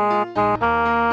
Música